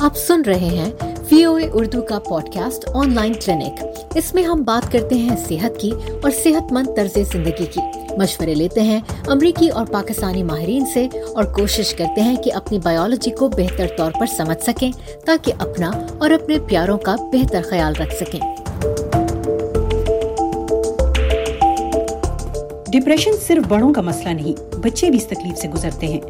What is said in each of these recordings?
آپ سن رہے ہیں وی او اے اردو کا podcast online clinic اس میں ہم بات کرتے ہیں صحت کی اور صحت مند طرز زندگی کی۔ مشورے لیتے ہیں امریکی اور پاکستانی ماہرین سے اور کوشش کرتے ہیں کہ اپنی بایولوجی کو بہتر طور پر سمجھ سکیں تاکہ اپنا اور اپنے پیاروں کا بہتر خیال رکھ سکیں۔ ڈپریشن صرف بڑوں کا مسئلہ نہیں، بچے بھی اس تکلیف سے گزرتے ہیں۔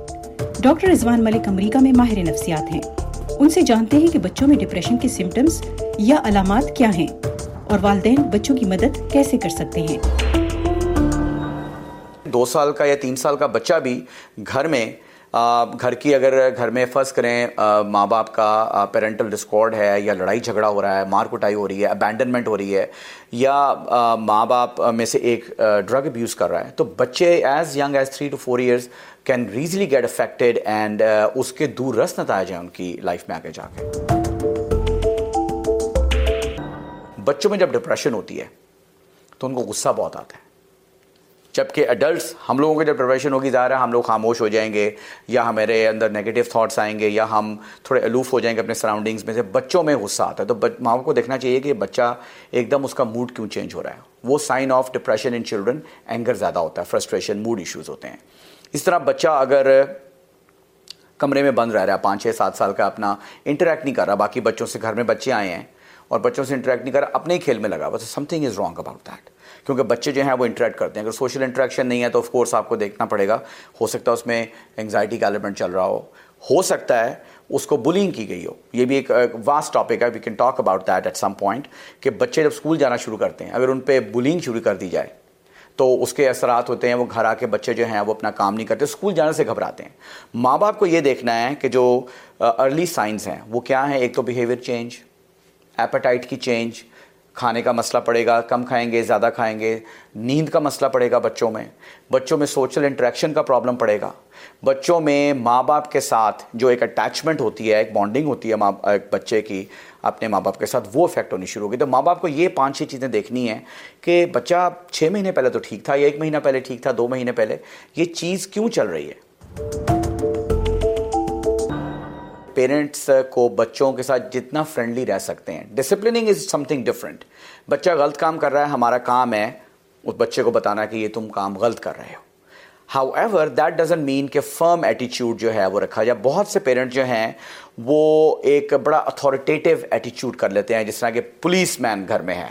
ڈاکٹر رضوان ملک امریکہ میں ماہر نفسیات ہیں۔ ان سے جانتے ہیں کہ بچوں میں ڈپریشن کے سمٹمز یا علامات کیا ہیں اور والدین بچوں کی مدد کیسے کر سکتے ہیں؟ دو سال کا یا تین سال کا بچہ بھی گھر میں گھر کی اگر گھر میں فرض کریں ماں باپ کا پیرنٹل ڈسکارڈ ہے یا لڑائی جھگڑا ہو رہا ہے، مار کٹائی ہو رہی ہے ابینڈنمنٹ ہو رہی ہے، یا ماں باپ میں سے ایک ڈرگ ابیوز کر رہا ہے، تو بچے as young as three two four years can ریزلی get affected and اس کے دور رس نتائج ہیں ان کی لائف میں آگے جا کے۔ بچوں میں جب ڈپریشن ہوتی ہے، تو ان کو غصہ بہت آتا ہے۔ جبکہ ایڈلٹس ہم لوگوں کے جب پروفیشن ہوگی، ظاہر ہے ہم لوگ خاموش ہو جائیں گے، یا ہمارے اندر نگیٹو تھاٹس آئیں گے، یا ہم تھوڑے الوف ہو جائیں گے اپنے سراؤنڈنگس میں سے، بچوں میں غصہ آتا ہے۔ تو ماں کو دیکھنا چاہیے کہ بچہ ایک دم اس کا موڈ کیوں چینج ہو رہا ہے۔ وہ sign of depression in children anger زیادہ ہوتا ہے فرسٹریشن موڈ ایشوز ہوتے ہیں۔ اس طرح بچہ اگر کمرے میں بند رہ رہا ہے، پانچ چھ سات سال کا اپنا انٹریکٹ نہیں کر رہا، باقی بچوں سے گھر میں بچے آئے ہیں اور بچوں سے انٹریکٹ نہیں کر رہا اپنے ہی کھیل میں لگا بس something is wrong about that کیونکہ بچے جو ہیں وہ انٹریکٹ کرتے ہیں۔ اگر سوشل انٹریکشن نہیں ہے تو آف کورس آپ کو دیکھنا پڑے گا۔ ہو سکتا ہے اس میں انگزائٹی کا ایلیمنٹ چل رہا ہو۔ ہو سکتا ہے اس کو بلینگ کی گئی ہو۔ یہ بھی ایک واسٹ ٹاپک ہے۔ We can talk about that at some point کہ بچے جب اسکول جانا شروع کرتے ہیں، اگر ان پہ بلینگ شروع کر دی جائے تو اس کے اثرات ہوتے ہیں۔ وہ گھر آ کے بچے جو ہیں وہ اپنا کام نہیں کرتے اسکول جانے سے گھبراتے ہیں۔ ماں باپ کو یہ دیکھنا ہے کہ جو ارلی سائنس ہیں، وہ کیا ہیں؟ ایک تو بیہیویئر چینج ایپیٹائٹ کی چینج، کھانے کا مسئلہ پڑے گا، کم کھائیں گے، زیادہ کھائیں گے، نیند کا مسئلہ پڑے گا بچوں میں بچوں میں سوشل انٹریکشن کا پرابلم پڑے گا۔ بچوں میں ماں باپ کے ساتھ جو ایک اٹیچمنٹ ہوتی ہے، ایک بانڈنگ ہوتی ہے ماں، ایک بچے کی، اپنے ماں باپ کے ساتھ، وہ افیکٹ ہونی شروع ہوگی تو ماں باپ کو یہ پانچ چھ چیزیں دیکھنی ہیں کہ بچہ چھ مہینے پہلے تو ٹھیک تھا یا ایک مہینہ پہلے ٹھیک تھا، دو مہینے پہلے، یہ چیز کیوں چل رہی ہے؟ پیرنٹس uh, کو بچوں کے ساتھ جتنا فرینڈلی رہ سکتے ہیں. ڈسپلننگ از سم تھنگ ڈفرینٹ بچہ غلط کام کر رہا ہے، ہمارا کام ہے اس بچے کو بتانا کہ یہ تم کام غلط کر رہے ہو. However that doesn't mean کہ فرم ایٹیچیوڈ جو ہے وہ رکھا جائے. بہت سے پیرنٹ جو ہیں، وہ ایک بڑا اتھارٹیٹیو ایٹیچیوڈ کر لیتے ہیں، جس طرح کہ پولیس مین گھر میں ہے،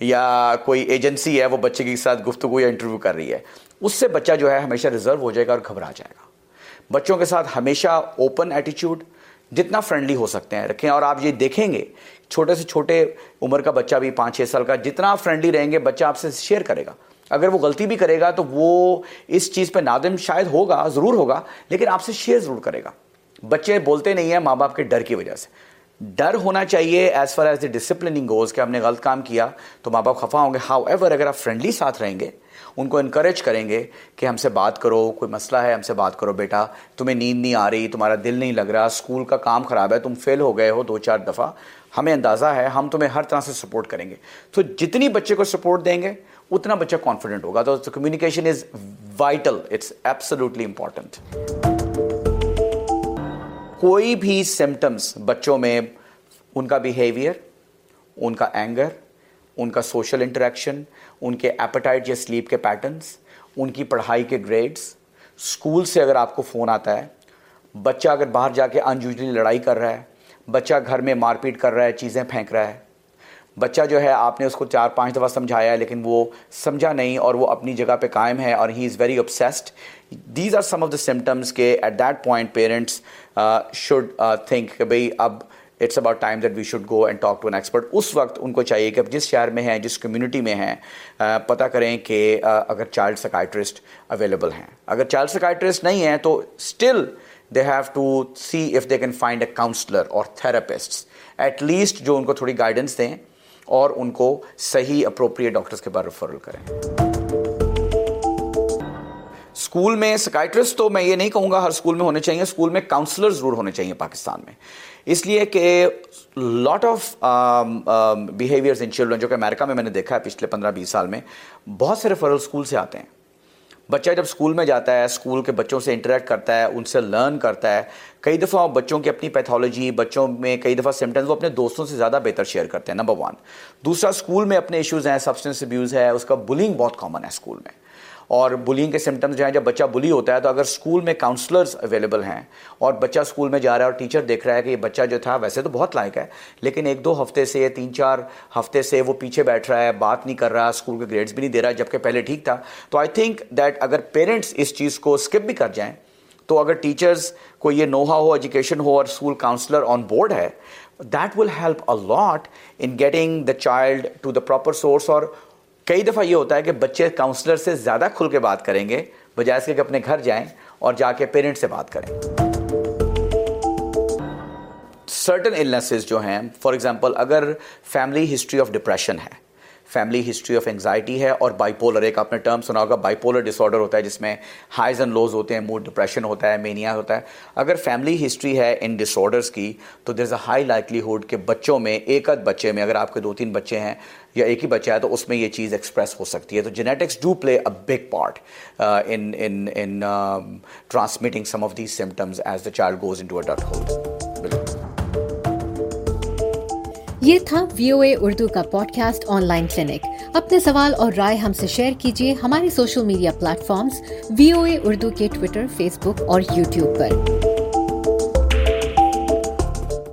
یا کوئی ایجنسی ہے، وہ بچے کے ساتھ گفتگو یا انٹرویو کر رہی ہے. اس سے بچہ جو ہے، ہمیشہ ریزرو ہو جائے گا اور گھبرا جائے گا. بچوں کے ساتھ ہمیشہ اوپن ایٹیچیوڈ جتنا فرینڈلی ہو سکتے ہیں، رکھیں۔ اور آپ یہ دیکھیں گے، چھوٹے سے چھوٹے عمر کا بچہ بھی پانچ چھ سال کا، جتنا فرینڈلی رہیں گے، بچہ آپ سے شیئر کرے گا۔ اگر وہ غلطی بھی کرے گا تو وہ اس چیز پہ نادم شاید ہوگا، ضرور ہوگا، لیکن آپ سے شیئر ضرور کرے گا۔ بچے بولتے نہیں ہیں ماں باپ کے ڈر کی وجہ سے۔ ڈر ہونا چاہیے as far as the disciplining goes کہ ہم نے غلط کام کیا تو ماں باپ خفا ہوں گے۔ ہاؤ ایور اگر آپ فرینڈلی ساتھ رہیں گے ان کو انکریج کریں گے کہ ہم سے بات کرو، کوئی مسئلہ ہے، ہم سے بات کرو بیٹا۔ تمہیں نیند نہیں آ رہی، تمہارا دل نہیں لگ رہا اسکول کا کام خراب ہے، تم فیل ہو گئے ہو دو چار دفعہ۔ ہمیں اندازہ ہے، ہم تمہیں ہر طرح سے سپورٹ کریں گے۔ تو جتنی بچے کو سپورٹ دیں گے، اتنا بچہ کانفیڈنٹ ہوگا۔ تو communication is vital it's absolutely important کوئی بھی سمٹمس بچوں میں، ان کا بیہیویئر ان کا اینگر ان کا سوشل انٹریکشن، ان کے ایپیٹائٹ یا سلیپ کے پیٹرنس ان کی پڑھائی کے گریڈس اسکول سے اگر آپ کو فون آتا ہے، بچہ اگر باہر جا کے انیوژلی لڑائی کر رہا ہے، بچہ گھر میں مار پیٹ کر رہا ہے، چیزیں پھینک رہا ہے، بچہ جو ہے آپ نے اس کو چار پانچ دفعہ سمجھایا ہے، لیکن وہ سمجھا نہیں اور وہ اپنی جگہ پہ قائم ہے اور he is very obsessed these are some of the symptoms کہ at that point parents should think کہ بھائی اب it's about time that we should go and talk to an expert اس وقت ان کو چاہیے کہ اب جس شہر میں ہیں، جس کمیونٹی میں ہیں پتہ کریں کہ اگر چائلڈ سکائٹرسٹ اویلیبل ہیں۔ اگر چائلڈ سکائٹرسٹ نہیں ہیں تو still they have to see if they can find a counsellor اور تھراپسٹ ایٹ لیسٹ جو ان کو تھوڑی گائیڈنس دیں اور ان کو صحیح اپروپریٹ ڈاکٹرس کے بعد ریفرل کریں۔ اسکول میں سکائٹرسٹ تو میں یہ نہیں کہوں گا ہر اسکول میں ہونے چاہیے، اسکول میں کاؤنسلر ضرور ہونے چاہیے پاکستان میں۔ اس لیے کہ lot of behaviours in children جو کہ امریکہ میں میں نے دیکھا ہے پچھلے پندرہ بیس سال میں، بہت سے ریفرل اسکول سے آتے ہیں۔ بچہ جب اسکول میں جاتا ہے اسکول کے بچوں سے انٹریکٹ کرتا ہے، ان سے لرن کرتا ہے، کئی دفعہ بچوں کی اپنی پیتھولوجی بچوں میں کئی دفعہ سمٹمز وہ اپنے دوستوں سے زیادہ بہتر شیئر کرتے ہیں نمبر ون دوسرا اسکول میں اپنے ایشوز ہیں سبسٹنس ابیوز ہے، اس کا بلنگ بہت کامن ہے اسکول میں۔ اور بلینگ کے سمٹمز جو ہیں، جب بچہ بلی ہوتا ہے تو اگر اسکول میں کاؤنسلرز اویلیبل ہیں اور بچہ اسکول میں جا رہا ہے اور ٹیچر دیکھ رہا ہے کہ یہ بچہ جو تھا ویسے تو بہت لائق ہے، لیکن ایک دو ہفتے سے، تین چار ہفتے سے وہ پیچھے بیٹھ رہا ہے، بات نہیں کر رہا اسکول کے گریڈس بھی نہیں دے رہا، جبکہ پہلے ٹھیک تھا۔ تو آئی تھنک دیٹ اگر پیرنٹس اس چیز کو اسکپ بھی کر جائیں، تو اگر ٹیچرز کو یہ نوحا ہو ایجوکیشن ہو اور اسکول کاؤنسلر آن بورڈ ہے that will help a lot in getting the child to the proper source اور کئی دفعہ یہ ہوتا ہے کہ بچے کاؤنسلر سے زیادہ کھل کے بات کریں گے، بجائے اس کے کہ اپنے گھر جائیں اور جا کے پیرنٹ سے بات کریں۔ سرٹن النیسز جو ہیں فار ایگزامپل اگر فیملی ہسٹری آف ڈپریشن ہے فیملی ہسٹری آف انگزائٹی ہے اور بائی پولر ایک آپ نے ٹرم سنا ہوگا بائی پولر ڈس آرڈر ہوتا ہے، جس میں ہائیز اینڈ لوز ہوتے ہیں موڈ ڈپریشن ہوتا ہے مینیا ہوتا ہے۔ اگر فیملی ہسٹری ہے ان ڈس آرڈرس کی، تو there is a high likelihood کہ بچوں میں، ایک ادھ بچے میں، اگر آپ کے دو تین بچے ہیں یا ایک ہی بچہ ہے تو اس میں یہ چیز ایکسپریس ہو سکتی ہے۔ تو genetics do play a big part in transmitting some of these symptoms as the child goes into adult یہ تھا وی او اے اردو کا podcast online clinic اپنے سوال اور رائے ہم سے شیئر کیجیے ہماری social media platforms V O A Urdu کے ٹویٹر فیس بک اور یوٹیوب پر۔